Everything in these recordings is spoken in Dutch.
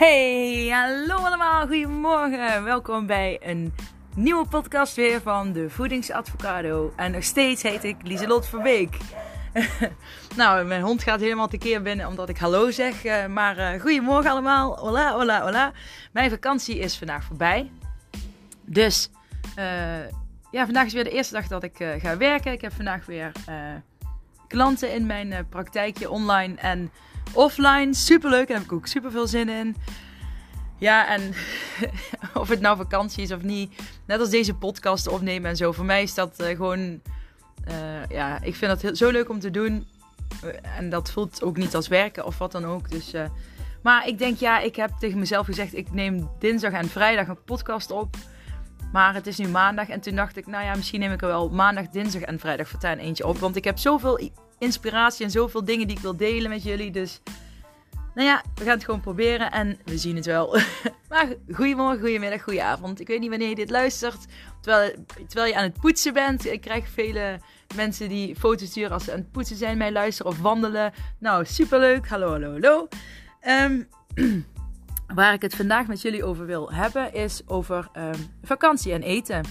Hey, hallo allemaal, goedemorgen. Welkom bij een nieuwe podcast weer van de Voedingsadvocado. En nog steeds heet ik Lieselot Verbeek. nou, mijn hond gaat helemaal tekeer binnen omdat ik hallo zeg. Uh, maar uh, goedemorgen allemaal, hola, hola, hola. Mijn vakantie is vandaag voorbij. Dus, uh, ja, vandaag is weer de eerste dag dat ik ga werken. Ik heb vandaag weer klanten in mijn praktijkje online en offline. Superleuk, daar heb ik ook super veel zin in. Ja, en of het nou vakantie is of niet, net als deze podcast opnemen en zo. Voor mij is dat uh, gewoon, uh, ja, ik vind dat heel, zo leuk om te doen. En dat voelt ook niet als werken of wat dan ook. Dus, maar ik denk, ja, ik heb tegen mezelf gezegd, ik neem dinsdag en vrijdag een podcast op. Maar het is nu maandag en toen dacht ik, nou ja, misschien neem ik er wel maandag, dinsdag en vrijdag voortaan eentje op. Want ik heb zoveel inspiratie en zoveel dingen die ik wil delen met jullie. Dus nou ja, we gaan het gewoon proberen en we zien het wel. maar goedemorgen, goedemiddag, goedenavond. Ik weet niet wanneer je dit luistert. Terwijl, terwijl je aan het poetsen bent. Ik krijg vele mensen die foto's sturen als ze aan het poetsen zijn, mij luisteren of wandelen. Nou, superleuk. Hallo, hallo, hallo. Um, waar ik het vandaag met jullie over wil hebben, is over um, vakantie en eten.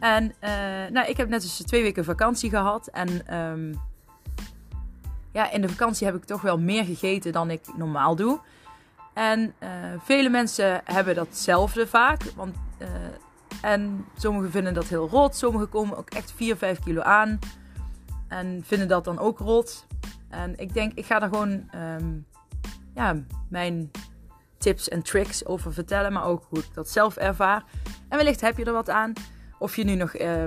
En uh, nou, ik heb net dus twee weken vakantie gehad. En um, ja, in de vakantie heb ik toch wel meer gegeten dan ik normaal doe. En uh, vele mensen hebben datzelfde vaak. Want, uh, en sommigen vinden dat heel rot. Sommigen komen ook echt 4, 5 kilo aan. En vinden dat dan ook rot. En ik denk, ik ga daar gewoon um, ja, mijn tips en tricks over vertellen. Maar ook hoe ik dat zelf ervaar. En wellicht heb je er wat aan. Of je nu nog uh,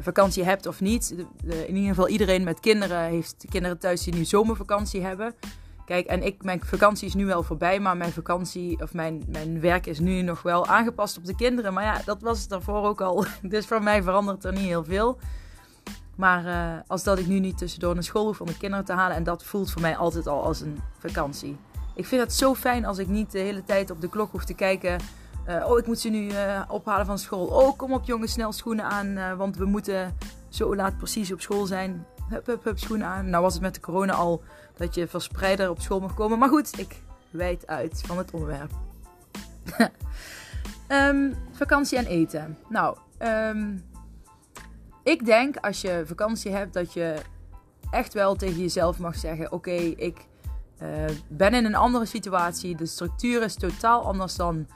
vakantie hebt of niet. In ieder geval iedereen met kinderen heeft kinderen thuis die nu zomervakantie hebben. Kijk, en ik, mijn vakantie is nu wel voorbij, maar mijn vakantie of mijn, mijn werk is nu nog wel aangepast op de kinderen. Maar ja, dat was daarvoor ook al. Dus voor mij verandert er niet heel veel. Maar uh, als dat ik nu niet tussendoor naar school hoef om de kinderen te halen. En dat voelt voor mij altijd al als een vakantie. Ik vind het zo fijn als ik niet de hele tijd op de klok hoef te kijken uh, oh, ik moet ze nu uh, ophalen van school. Oh, kom op jongens, snel schoenen aan. Uh, want we moeten zo laat precies op school zijn. Hup, hup, hup, schoenen aan. Nou was het met de corona al dat je verspreider op school mag komen. Maar goed, ik wijd uit van het onderwerp. um, vakantie en eten. Nou, um, ik denk als je vakantie hebt dat je echt wel tegen jezelf mag zeggen: Oké, ik ben in een andere situatie. De structuur is totaal anders dan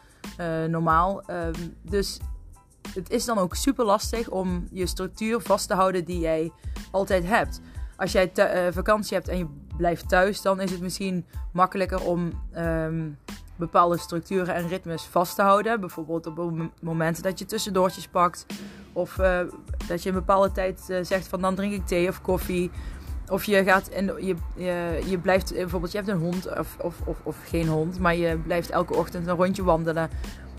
uh, normaal. Um, dus het is dan ook super lastig om je structuur vast te houden die jij altijd hebt. Als jij uh, vakantie hebt en je blijft thuis, dan is het misschien makkelijker om um, bepaalde structuren en ritmes vast te houden. Bijvoorbeeld op momenten dat je tussendoortjes pakt. Of uh, dat je een bepaalde tijd zegt van dan drink ik thee of koffie. Of je gaat en je, je, je blijft bijvoorbeeld, je hebt een hond of, of, of, of geen hond, maar je blijft elke ochtend een rondje wandelen.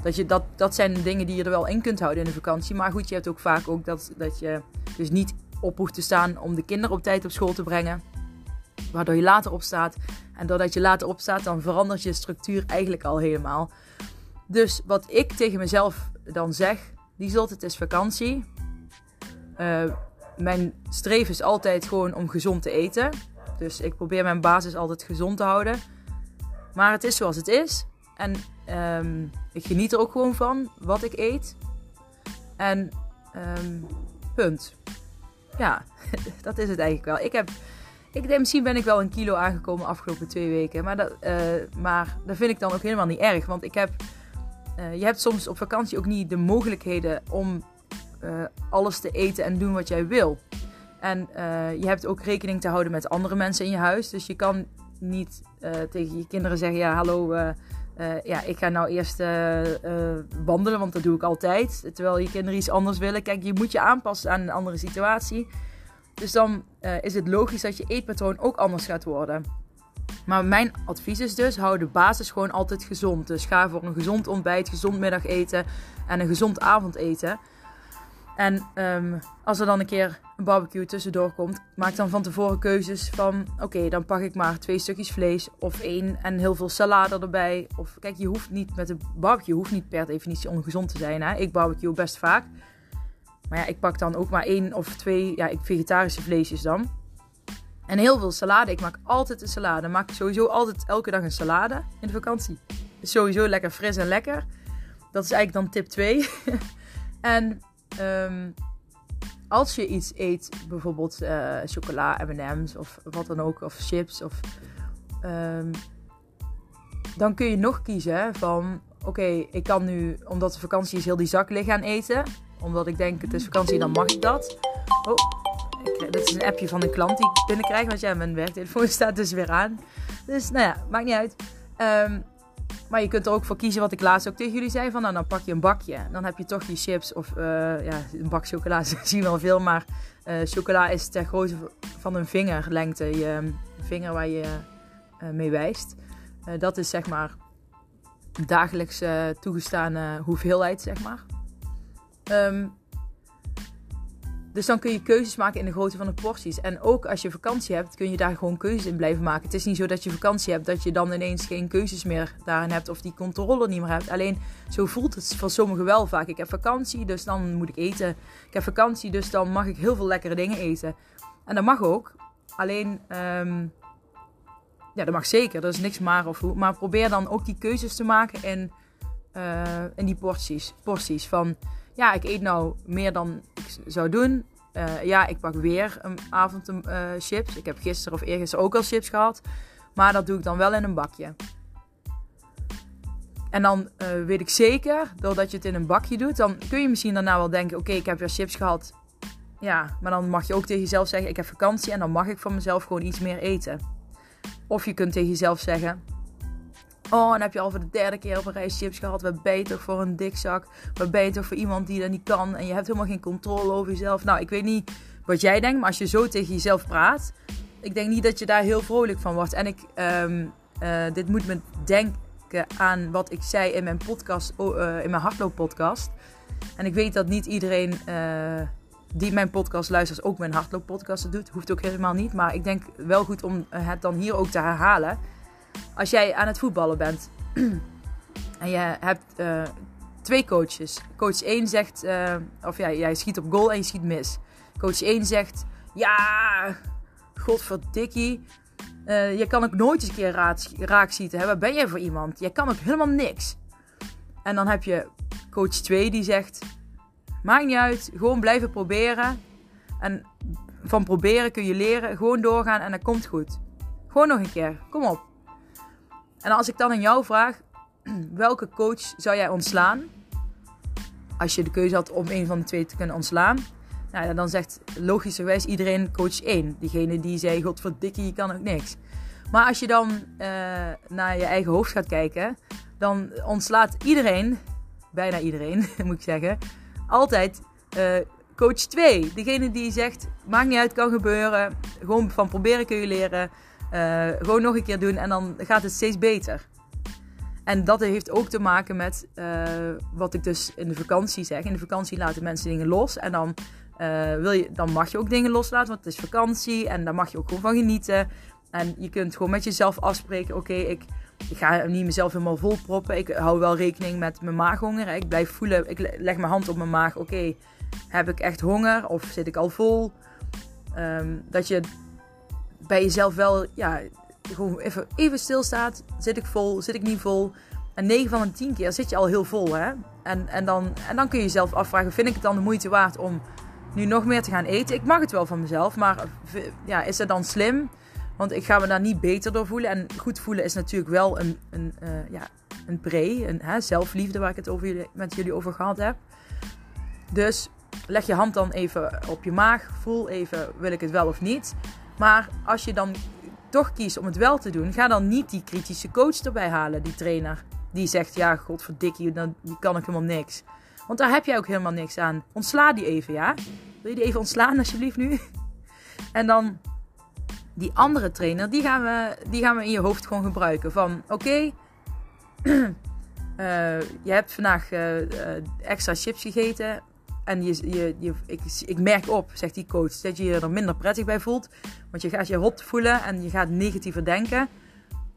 Dat, je, dat, dat zijn dingen die je er wel in kunt houden in de vakantie. Maar goed, je hebt ook vaak ook dat, dat je dus niet op hoeft te staan om de kinderen op tijd op school te brengen. Waardoor je later opstaat. En doordat je later opstaat, dan verandert je structuur eigenlijk al helemaal. Dus wat ik tegen mezelf dan zeg, die zult het is vakantie. Uh, mijn streven is altijd gewoon om gezond te eten. Dus ik probeer mijn basis altijd gezond te houden. Maar het is zoals het is. En um, ik geniet er ook gewoon van wat ik eet. En um, punt. Ja, dat is het eigenlijk wel. Ik heb, ik denk misschien ben ik wel een kilo aangekomen afgelopen twee weken. Maar dat, uh, maar dat vind ik dan ook helemaal niet erg. Want ik heb, uh, je hebt soms op vakantie ook niet de mogelijkheden om uh, alles te eten en doen wat jij wil. En uh, je hebt ook rekening te houden met andere mensen in je huis. Dus je kan niet uh, tegen je kinderen zeggen: Ja, hallo, ja, ik ga nou eerst wandelen, want dat doe ik altijd. Terwijl je kinderen iets anders willen. Kijk, je moet je aanpassen aan een andere situatie. Dus dan is het logisch dat je eetpatroon ook anders gaat worden. Maar mijn advies is dus: hou de basis gewoon altijd gezond. Dus ga voor een gezond ontbijt, gezond middageten en een gezond avondeten. En um, als er dan een keer een barbecue tussendoor komt, maak dan van tevoren keuzes van: oké, dan pak ik maar twee stukjes vlees of één en heel veel salade erbij. Of kijk, je hoeft niet met de barbecue hoeft niet per definitie ongezond te zijn. Hè? Ik barbecue best vaak. Maar ja, ik pak dan ook maar één of twee ja, vegetarische vleesjes dan. En heel veel salade. Ik maak altijd een salade. Maak sowieso altijd elke dag een salade in de vakantie. Sowieso lekker fris en lekker. Dat is eigenlijk dan tip 2. en um, als je iets eet, bijvoorbeeld uh, chocola, M&M's of wat dan ook, of chips, of, um, dan kun je nog kiezen van, oké, ik kan nu, omdat de vakantie is, heel die zak liggen gaan eten. Omdat ik denk, het is vakantie, dan mag ik dat. Oh, ik, dit is een appje van een klant die ik binnenkrijg, want ja, mijn werktelefoon staat dus weer aan. Dus nou ja, maakt niet uit. Um, maar je kunt er ook voor kiezen wat ik laatst ook tegen jullie zei. Van, nou, dan pak je een bakje. Dan heb je toch je chips of uh, ja, een bak chocola. zien wel veel. Maar uh, chocola is ter grootte van een vingerlengte. Je vinger waar je uh, mee wijst. dat is zeg maar dagelijks toegestane hoeveelheid, zeg maar. Um, dus dan kun je keuzes maken in de grootte van de porties. En ook als je vakantie hebt, kun je daar gewoon keuzes in blijven maken. Het is niet zo dat je vakantie hebt, dat je dan ineens geen keuzes meer daarin hebt of die controle niet meer hebt. Alleen zo voelt het voor sommigen wel vaak. Ik heb vakantie, dus dan moet ik eten. Ik heb vakantie, dus dan mag ik heel veel lekkere dingen eten. En dat mag ook. Alleen, um, ja, dat mag zeker. Dat is niks maar of hoe. Maar probeer dan ook die keuzes te maken in, uh, in die porties. Porties van ja, ik eet nou meer dan ik zou doen. Uh, ja, ik pak weer een avond uh, chips. Ik heb gisteren of eergisteren ook al chips gehad. Maar dat doe ik dan wel in een bakje. En dan uh, weet ik zeker, doordat je het in een bakje doet, dan kun je misschien daarna wel denken: oké, ik heb weer chips gehad. Ja, maar dan mag je ook tegen jezelf zeggen: ik heb vakantie en dan mag ik van mezelf gewoon iets meer eten. Of je kunt tegen jezelf zeggen: Oh, en heb je al voor de derde keer op een reis chips gehad. Wat toch voor een dikzak? Wat toch voor iemand die dat niet kan? En je hebt helemaal geen controle over jezelf. Nou, ik weet niet wat jij denkt, maar als je zo tegen jezelf praat, ik denk niet dat je daar heel vrolijk van wordt. En ik, um, uh, dit moet me denken aan wat ik zei in mijn podcast, uh, in mijn hardlooppodcast. En ik weet dat niet iedereen uh, die mijn podcast luistert ook mijn hardlooppodcast doet. Hoeft ook helemaal niet. Maar ik denk wel goed om het dan hier ook te herhalen als jij aan het voetballen bent en je hebt uh, twee coaches. Coach 1 zegt, uh, of ja, jij schiet op goal en je schiet mis. Coach 1 zegt, ja, godverdikkie. Uh, je kan ook nooit eens een keer raak, raak schieten. Hè? Wat ben jij voor iemand? Jij kan ook helemaal niks. En dan heb je coach 2 die zegt, maakt niet uit, gewoon blijven proberen. En van proberen kun je leren, gewoon doorgaan en dat komt goed. Gewoon nog een keer, kom op. En als ik dan aan jou vraag, welke coach zou jij ontslaan? Als je de keuze had om een van de twee te kunnen ontslaan. Nou, dan zegt logischerwijs iedereen coach 1. Diegene die zei, godverdikke, je kan ook niks. Maar als je dan uh, naar je eigen hoofd gaat kijken, dan ontslaat iedereen, bijna iedereen moet ik zeggen, altijd uh, coach 2. Degene die zegt, maakt niet uit, kan gebeuren. Gewoon van proberen kun je leren. Uh, gewoon nog een keer doen en dan gaat het steeds beter. En dat heeft ook te maken met uh, wat ik dus in de vakantie zeg. In de vakantie laten mensen dingen los. En dan, uh, wil je, dan mag je ook dingen loslaten, want het is vakantie. En daar mag je ook gewoon van genieten. En je kunt gewoon met jezelf afspreken: oké, ik, ga niet mezelf helemaal volproppen. Ik hou wel rekening met mijn maaghonger. Ik blijf voelen, ik leg mijn hand op mijn maag. Oké, heb ik echt honger of zit ik al vol? Um, dat je bij jezelf wel, ja, gewoon even, even stilstaat. Zit ik vol, zit ik niet vol? En 9 van de 10 keer zit je al heel vol, hè? En, en, dan, en dan kun je jezelf afvragen, vind ik het dan de moeite waard om nu nog meer te gaan eten? Ik mag het wel van mezelf, maar ja, is dat dan slim? Want ik ga me daar niet beter door voelen. En goed voelen is natuurlijk wel een, een, uh, ja, een pre, een hè, zelfliefde waar ik het over jullie, met jullie over gehad heb. Dus leg je hand dan even op je maag. Voel even, wil ik het wel of niet? Maar als je dan toch kiest om het wel te doen, ga dan niet die kritische coach erbij halen, die trainer. Die zegt, ja, godverdikkie, dan kan ik helemaal niks. Want daar heb jij ook helemaal niks aan. Ontsla die even, ja? Wil je die even ontslaan alsjeblieft nu? En dan die andere trainer, die gaan we, die gaan we in je hoofd gewoon gebruiken. Van, oké, okay, uh, je hebt vandaag uh, uh, extra chips gegeten. En je, je, je, ik, ik merk op, zegt die coach, dat je je er minder prettig bij voelt. Want je gaat je rot voelen en je gaat negatiever denken.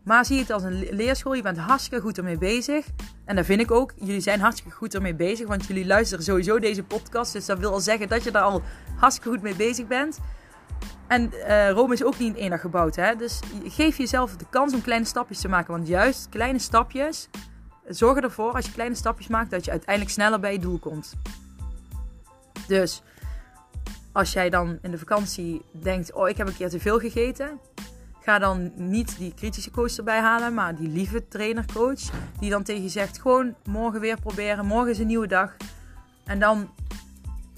Maar zie het als een leerschool. Je bent hartstikke goed ermee bezig. En dat vind ik ook. Jullie zijn hartstikke goed ermee bezig. Want jullie luisteren sowieso deze podcast. Dus dat wil al zeggen dat je daar al hartstikke goed mee bezig bent. En uh, Rome is ook niet in één dag gebouwd. Hè? Dus geef jezelf de kans om kleine stapjes te maken. Want juist kleine stapjes zorgen ervoor, als je kleine stapjes maakt, dat je uiteindelijk sneller bij je doel komt. Dus als jij dan in de vakantie denkt: Oh, ik heb een keer te veel gegeten. Ga dan niet die kritische coach erbij halen, maar die lieve trainercoach. Die dan tegen je zegt: Gewoon morgen weer proberen. Morgen is een nieuwe dag. En dan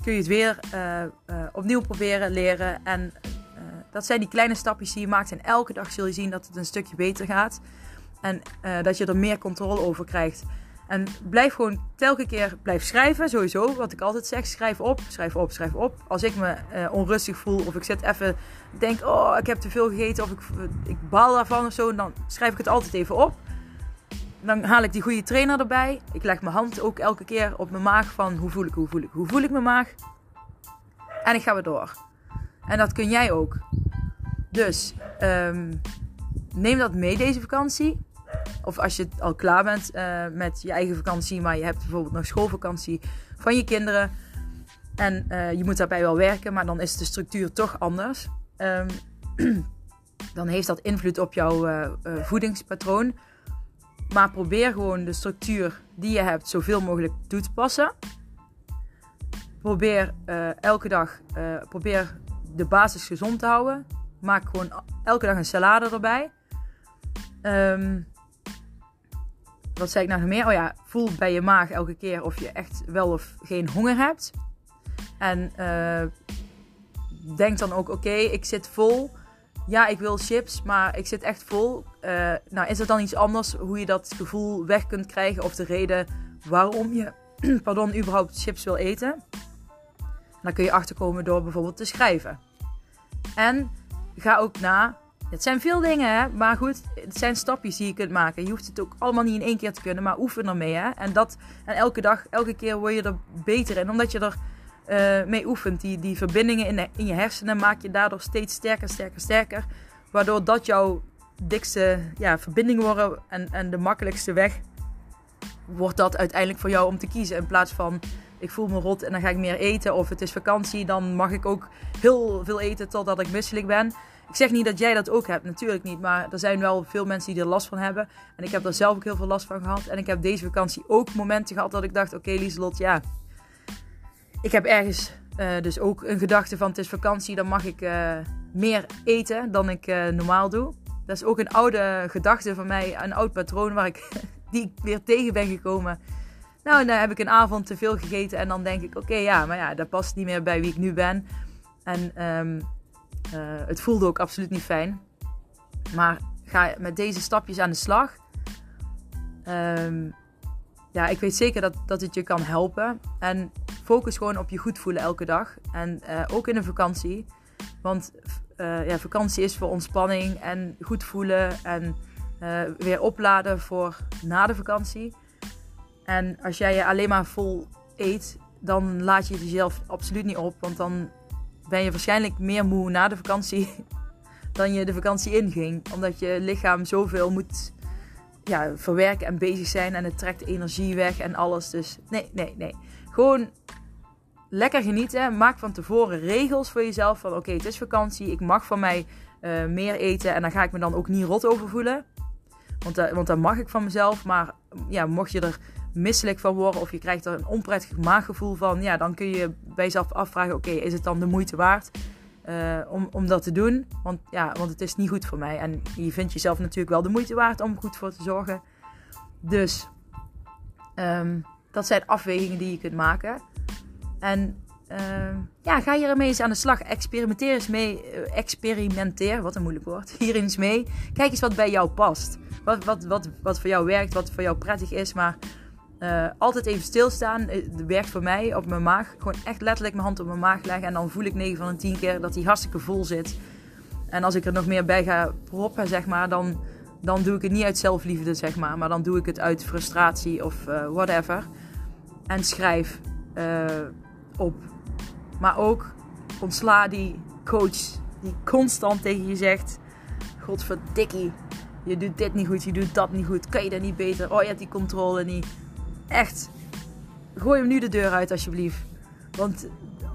kun je het weer uh, uh, opnieuw proberen, leren. En uh, dat zijn die kleine stapjes die je maakt. En elke dag zul je zien dat het een stukje beter gaat. En dat je er meer controle over krijgt. En blijf gewoon telke keer blijf schrijven, sowieso. Wat ik altijd zeg, schrijf op, schrijf op, schrijf op. Als ik me uh, onrustig voel of ik zit even, denk, oh, ik heb te veel gegeten of ik, ik baal daarvan of zo, dan schrijf ik het altijd even op. Dan haal ik die goede trainer erbij. Ik leg mijn hand ook elke keer op mijn maag van, hoe voel ik, hoe voel ik, hoe voel ik mijn maag? En ik ga weer door. En dat kun jij ook. Dus um, neem dat mee deze vakantie. Of als je al klaar bent uh, met je eigen vakantie, maar je hebt bijvoorbeeld nog schoolvakantie van je kinderen. En uh, je moet daarbij wel werken, maar dan is de structuur toch anders. Um, dan heeft dat invloed op jouw uh, voedingspatroon. Maar probeer gewoon de structuur die je hebt zoveel mogelijk toe te passen. Probeer elke dag probeer de basis gezond te houden. Maak gewoon elke dag een salade erbij. Um, wat zei ik nou meer? Oh ja, voel bij je maag elke keer of je echt wel of geen honger hebt. En uh, denk dan ook, oké, ik zit vol. Ja, ik wil chips, maar ik zit echt vol. Uh, nou, is er dan iets anders hoe je dat gevoel weg kunt krijgen? Of de reden waarom je, pardon, überhaupt chips wil eten? dan kun je achterkomen door bijvoorbeeld te schrijven. En ga ook na het zijn veel dingen, hè? maar goed, het zijn stapjes die je kunt maken. Je hoeft het ook allemaal niet in één keer te kunnen, maar oefen ermee. Hè? En, dat, en elke dag, elke keer word je er beter in, omdat je er uh, mee oefent. Die, die verbindingen in, in je hersenen maak je daardoor steeds sterker, sterker, sterker. Waardoor dat jouw dikste ja, verbinding worden en, en de makkelijkste weg wordt dat uiteindelijk voor jou om te kiezen. In plaats van ik voel me rot en dan ga ik meer eten. Of het is vakantie, dan mag ik ook heel veel eten totdat ik misselijk ben. Ik zeg niet dat jij dat ook hebt, natuurlijk niet. Maar er zijn wel veel mensen die er last van hebben. En ik heb er zelf ook heel veel last van gehad. En ik heb deze vakantie ook momenten gehad dat ik dacht: oké, okay, Lieselot, ja. Ik heb ergens uh, dus ook een gedachte van: het is vakantie, dan mag ik uh, meer eten dan ik uh, normaal doe. Dat is ook een oude gedachte van mij, een oud patroon waar ik, die weer tegen ben gekomen. Nou, dan heb ik een avond te veel gegeten en dan denk ik: oké, ja, maar ja, dat past niet meer bij wie ik nu ben. En um, uh, het voelde ook absoluut niet fijn. Maar ga met deze stapjes aan de slag. Um, ja, ik weet zeker dat, dat het je kan helpen. En focus gewoon op je goed voelen elke dag. En uh, ook in een vakantie. Want uh, ja, vakantie is voor ontspanning en goed voelen. En weer opladen voor na de vakantie. En als jij je alleen maar vol eet, dan laat je jezelf absoluut niet op. Want dan ben je waarschijnlijk meer moe na de vakantie dan je de vakantie inging. Omdat je lichaam zoveel moet ja, verwerken en bezig zijn. En het trekt energie weg en alles. Dus nee, nee, nee. Gewoon lekker genieten. Maak van tevoren regels voor jezelf. Van oké, het is vakantie. Ik mag van mij uh, meer eten. En daar ga ik me dan ook niet rot over voelen. Want, uh, want dat mag ik van mezelf. Maar ja, mocht je er misselijk van worden of je krijgt er een onprettig maaggevoel van, ja, dan kun je bij jezelf afvragen: oké, is het dan de moeite waard uh, om, om dat te doen? Want ja, want het is niet goed voor mij. En je vindt jezelf natuurlijk wel de moeite waard om goed voor te zorgen. Dus um, dat zijn afwegingen die je kunt maken. En uh, ja, ga hier ermee eens aan de slag. Experimenteer eens mee. Uh, experimenteer, wat een moeilijk woord. Hier eens mee. Kijk eens wat bij jou past. Wat, wat, wat, wat voor jou werkt, wat voor jou prettig is. Maar uh, altijd even stilstaan. Het eh, werkt voor mij op mijn maag. Gewoon echt letterlijk mijn hand op mijn maag leggen. En dan voel ik 9 van de 10 keer dat die hartstikke vol zit. En als ik er nog meer bij ga proppen, zeg maar, dan, dan doe ik het niet uit zelfliefde, zeg maar. Maar dan doe ik het uit frustratie of uh, whatever. En schrijf op. Maar ook ontsla die coach die constant tegen je zegt: Godverdikkie, je doet dit niet goed, je doet dat niet goed. Kan je dat niet beter? Oh, je hebt die controle niet Echt. Gooi hem nu de deur uit alsjeblieft. Want,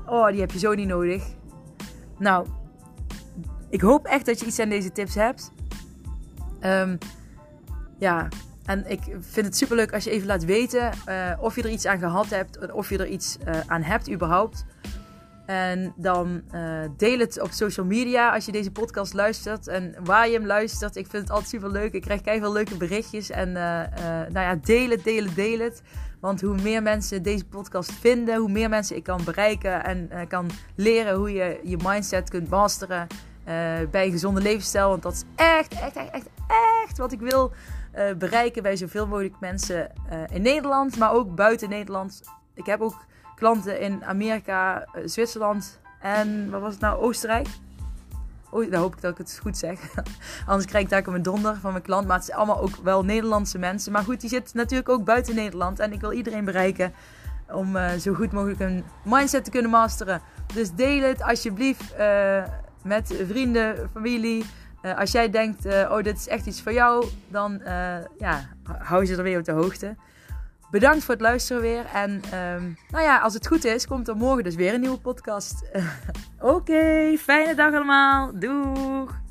oh, die heb je zo niet nodig. Nou, ik hoop echt dat je iets aan deze tips hebt. Ehm, ja, en ik vind het superleuk als je even laat weten uh, of je er iets aan gehad hebt. Of je er iets uh, aan hebt überhaupt. En dan uh, deel het op social media als je deze podcast luistert. En waar je hem luistert. Ik vind het altijd super leuk. Ik krijg veel leuke berichtjes. En nou ja, deel het, deel het, deel het. Want hoe meer mensen deze podcast vinden, hoe meer mensen ik kan bereiken. En kan leren hoe je je mindset kunt masteren. bij een gezonde levensstijl. Want dat is echt, echt, echt, echt, echt wat ik wil bereiken bij zoveel mogelijk mensen in Nederland, maar ook buiten Nederland. Ik heb ook klanten in Amerika, uh, Zwitserland en wat was het nou, Oostenrijk. Oh, dan hoop ik dat ik het goed zeg. Anders krijg ik daar mijn donder van mijn klant. Maar het zijn allemaal ook wel Nederlandse mensen. Maar goed, die zitten natuurlijk ook buiten Nederland. En ik wil iedereen bereiken om zo goed mogelijk een mindset te kunnen masteren. Dus deel het alsjeblieft met vrienden, familie. Als jij denkt, oh, dit is echt iets voor jou, dan ja, hou ze er weer op de hoogte. Bedankt voor het luisteren weer. En um, nou ja, als het goed is, komt er morgen dus weer een nieuwe podcast. Oké, fijne dag allemaal. Doeg!